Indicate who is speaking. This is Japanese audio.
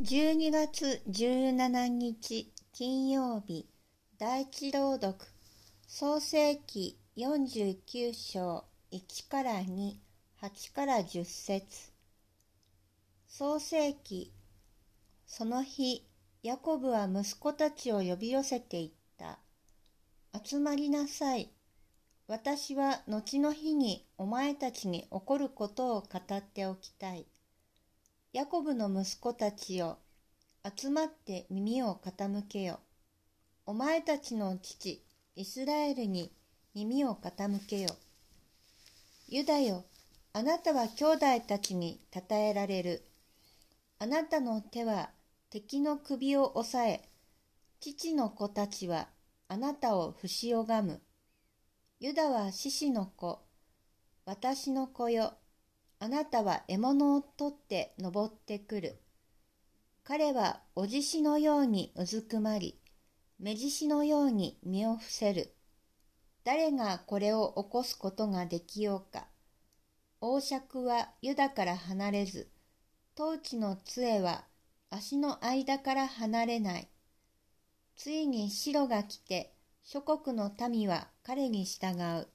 Speaker 1: 12月17日金曜日第一朗読創世記49章1から2、8から10節創世記その日、ヤコブは息子たちを呼び寄せていった。集まりなさい。私は後の日にお前たちに起こることを語っておきたい。ヤコブの息子たちよ、集まって耳を傾けよ。お前たちの父、イスラエルに耳を傾けよ。ユダよ、あなたは兄弟たちに称えられる。あなたの手は敵の首を押さえ、父の子たちはあなたを不し拝む。ユダは獅子の子、私の子よ。あなたは獲物を取って登ってくる。彼はおじしのようにうずくまり、目獅子のように身を伏せる。誰がこれを起こすことができようか。王爵はユダから離れず、統治の杖は足の間から離れない。ついに白が来て、諸国の民は彼に従う。